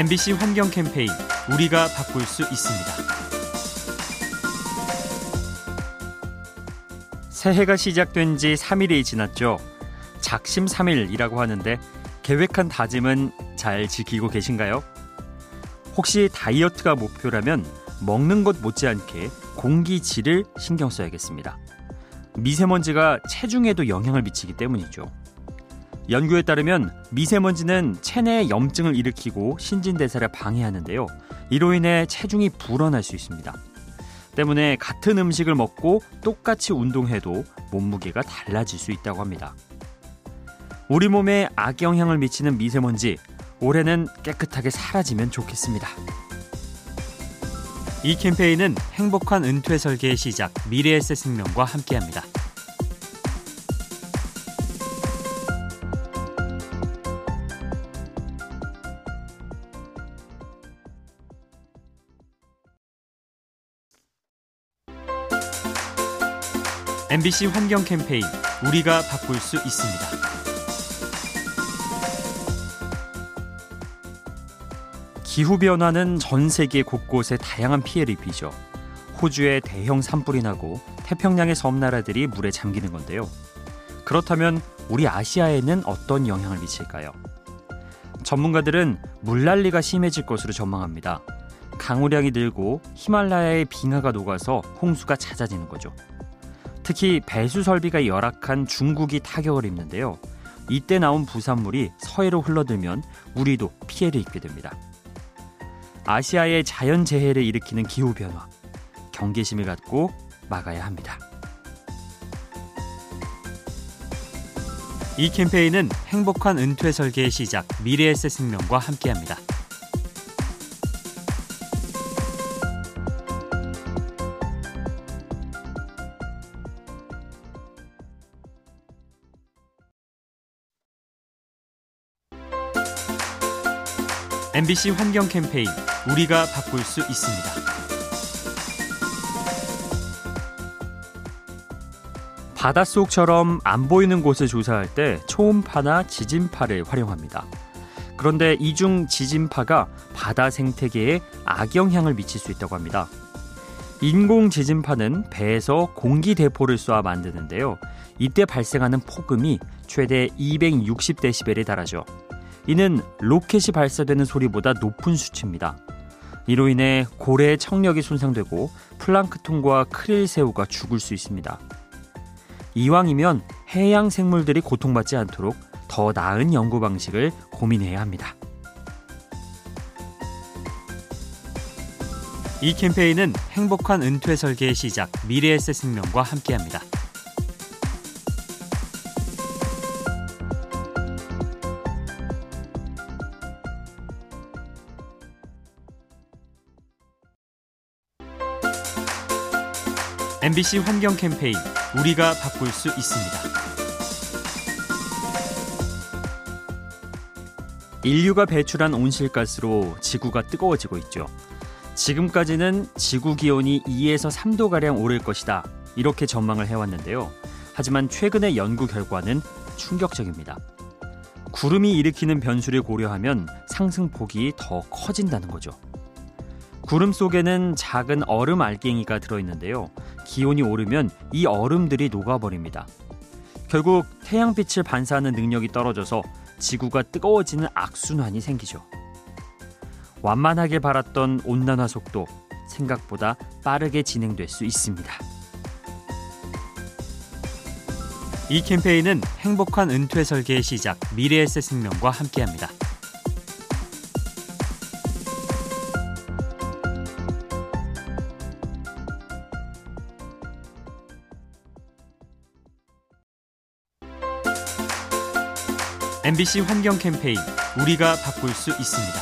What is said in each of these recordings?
MBC 환경 캠페인 우리가 바꿀 수 있습니다. 새해가 시작된 지 3일이 지났죠. 작심 3일이라고 하는데 계획한 다짐은 잘 지키고 계신가요? 혹시 다이어트가 목표라면 먹는 것 못지않게 공기질을 신경 써야겠습니다. 미세먼지가 체중에도 영향을 미치기 때문이죠. 연구에 따르면 미세먼지는 체내에 염증을 일으키고 신진대사를 방해하는데요. 이로 인해 체중이 불어날 수 있습니다. 때문에 같은 음식을 먹고 똑같이 운동해도 몸무게가 달라질 수 있다고 합니다. 우리 몸에 악영향을 미치는 미세먼지 올해는 깨끗하게 사라지면 좋겠습니다. 이 캠페인은 행복한 은퇴 설계의 시작 미래에셋 생명과 함께합니다. MBC 환경 캠페인 우리가 바꿀 수 있습니다. 기후 변화는 전 세계 곳곳에 다양한 피해를 입히죠. 호주에 대형 산불이 나고 태평양의 섬나라들이 물에 잠기는 건데요. 그렇다면 우리 아시아에는 어떤 영향을 미칠까요? 전문가들은 물난리가 심해질 것으로 전망합니다. 강우량이 늘고 히말라야의 빙하가 녹아서 홍수가 잦아지는 거죠. 특히 배수 설비가 열악한 중국이 타격을 입는데요. 이때 나온 부산물이 서해로 흘러들면 우리도 피해를 입게 됩니다. 아시아의 자연 재해를 일으키는 기후 변화, 경계심을 갖고 막아야 합니다. 이 캠페인은 행복한 은퇴 설계의 시작 미래에셋 생명과 함께합니다. MBC 환경 캠페인 우리가 바꿀 수 있습니다. 바닷속처럼 안 보이는 곳을 조사할 때 초음파나 지진파를 활용합니다. 그런데 이중 지진파가 바다 생태계에 악영향을 미칠 수 있다고 합니다. 인공 지진파는 배에서 공기 대포를 쏘아 만드는데요. 이때 발생하는 폭음이 최대 260데시벨에 달하죠. 이는 로켓이 발사되는 소리보다 높은 수치입니다. 이로 인해 고래의 청력이 손상되고 플랑크톤과 크릴새우가 죽을 수 있습니다. 이왕이면 해양 생물들이 고통받지 않도록 더 나은 연구 방식을 고민해야 합니다. 이 캠페인은 행복한 은퇴 설계의 시작 미래에셋 생명과 함께합니다. MBC 환경 캠페인 우리가 바꿀 수 있습니다. 인류가 배출한 온실가스로 지구가 뜨거워지고 있죠. 지금까지는 지구 기온이 2에서 3도 가량 오를 것이다. 이렇게 전망을 해왔는데요. 하지만 최근의 연구 결과는 충격적입니다. 구름이 일으키는 변수를 고려하면 상승폭이 더 커진다는 거죠. 구름 속에는 작은 얼음 알갱이가 들어있는데요. 기온이 오르면 이 얼음들이 녹아버립니다. 결국 태양빛을 반사하는 능력이 떨어져서 지구가 뜨거워지는 악순환이 생기죠. 완만하게 바랐던 온난화 속도 생각보다 빠르게 진행될 수 있습니다. 이 캠페인은 행복한 은퇴 설계의 시작 미래에셋 생명과 함께합니다. MBC 환경 캠페인 우리가 바꿀 수 있습니다.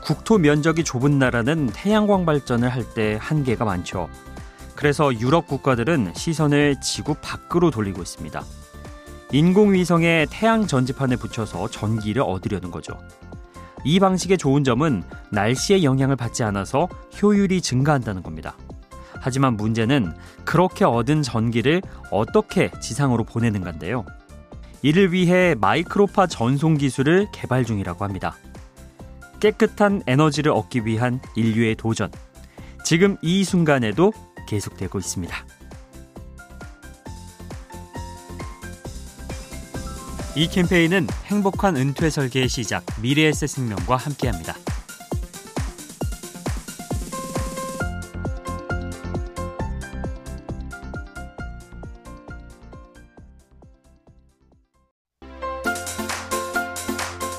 국토 면적이 좁은 나라는 태양광 발전을 할 때 한계가 많죠. 그래서 유럽 국가들은 시선을 지구 밖으로 돌리고 있습니다. 인공위성에 태양 전지판을 붙여서 전기를 얻으려는 거죠. 이 방식의 좋은 점은 날씨의 영향을 받지 않아서 효율이 증가한다는 겁니다. 하지만 문제는 그렇게 얻은 전기를 어떻게 지상으로 보내는가인데요. 이를 위해 마이크로파 전송 기술을 개발 중이라고 합니다. 깨끗한 에너지를 얻기 위한 인류의 도전. 지금 이 순간에도 계속되고 있습니다. 이 캠페인은 행복한 은퇴 설계의 시작 미래에셋 생명과 함께합니다.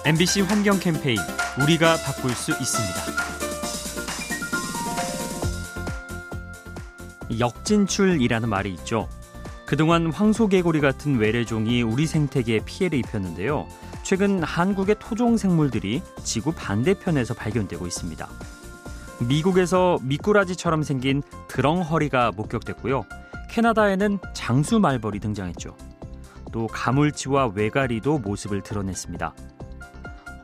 MBC 환경 캠페인 우리가 바꿀 수 있습니다. 역진출이라는 말이 있죠. 그동안 황소개구리 같은 외래종이 우리 생태계에 피해를 입혔는데요. 최근 한국의 토종 생물들이 지구 반대편에서 발견되고 있습니다. 미국에서 미꾸라지처럼 생긴 드렁허리가 목격됐고요. 캐나다에는 장수 말벌이 등장했죠. 또 가물치와 외가리도 모습을 드러냈습니다.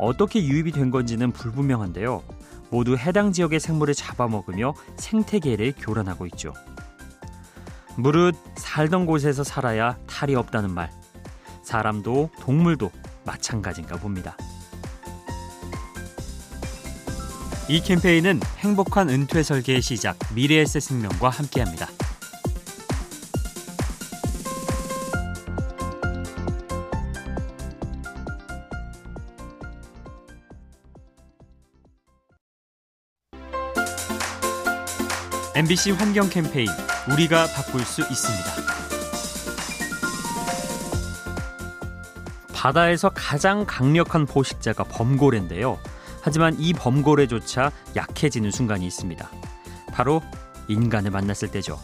어떻게 유입이 된 건지는 불분명한데요. 모두 해당 지역의 생물을 잡아먹으며 생태계를 교란하고 있죠. 무릇 살던 곳에서 살아야 탈이 없다는 말. 사람도 동물도 마찬가지인가 봅니다. 이 캠페인은 행복한 은퇴 설계의 시작 미래에셋 생명과 함께합니다. MBC 환경 캠페인 우리가 바꿀 수 있습니다. 바다에서 가장 강력한 포식자가 범고래인데요. 하지만 이 범고래조차 약해지는 순간이 있습니다. 바로 인간을 만났을 때죠.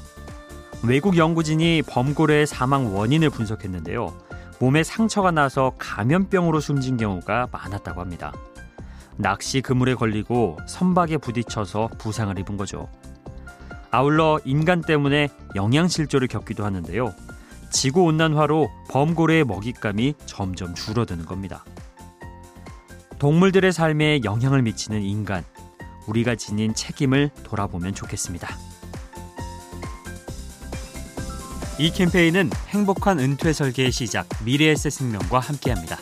외국 연구진이 범고래의 사망 원인을 분석했는데요. 몸에 상처가 나서 감염병으로 숨진 경우가 많았다고 합니다. 낚시 그물에 걸리고 선박에 부딪혀서 부상을 입은 거죠. 아울러 인간 때문에 영양실조를 겪기도 하는데요. 지구 온난화로 범고래의 먹잇감이 점점 줄어드는 겁니다. 동물들의 삶에 영향을 미치는 인간, 우리가 지닌 책임을 돌아보면 좋겠습니다. 이 캠페인은 행복한 은퇴 설계의 시작 미래에셋 생명과 함께합니다.